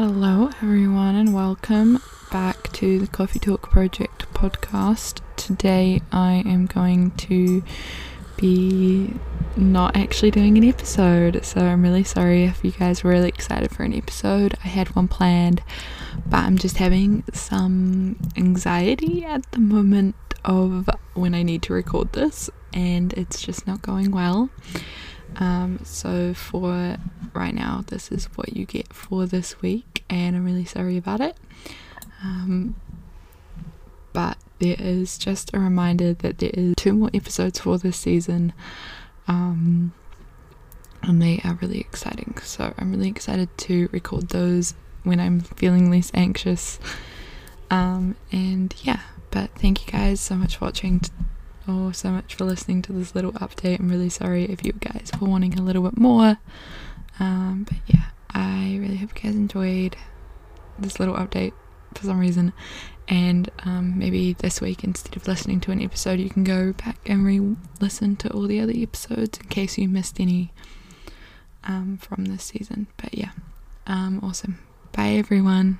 Hello, everyone, and welcome back to the Coffee Talk Project podcast. Today, I am going to be not actually doing an episode, so I'm really sorry if you guys were really excited for an episode. I had one planned, but I'm just having some anxiety at the moment of when I need to record this, and it's just not going well. Um, so for right now, this is what you get for this week, and I'm really sorry about it. Um, but there is just a reminder that there is two more episodes for this season, um, and they are really exciting. So I'm really excited to record those when I'm feeling less anxious. Um, and yeah, but thank you guys so much for watching. T- or so much for listening to this little update. I'm really sorry if you guys were wanting a little bit more. Um, but yeah, I really hope you guys enjoyed this little update for some reason. And um, maybe this week, instead of listening to an episode, you can go back and re listen to all the other episodes in case you missed any um, from this season. But yeah, um, awesome. Bye, everyone.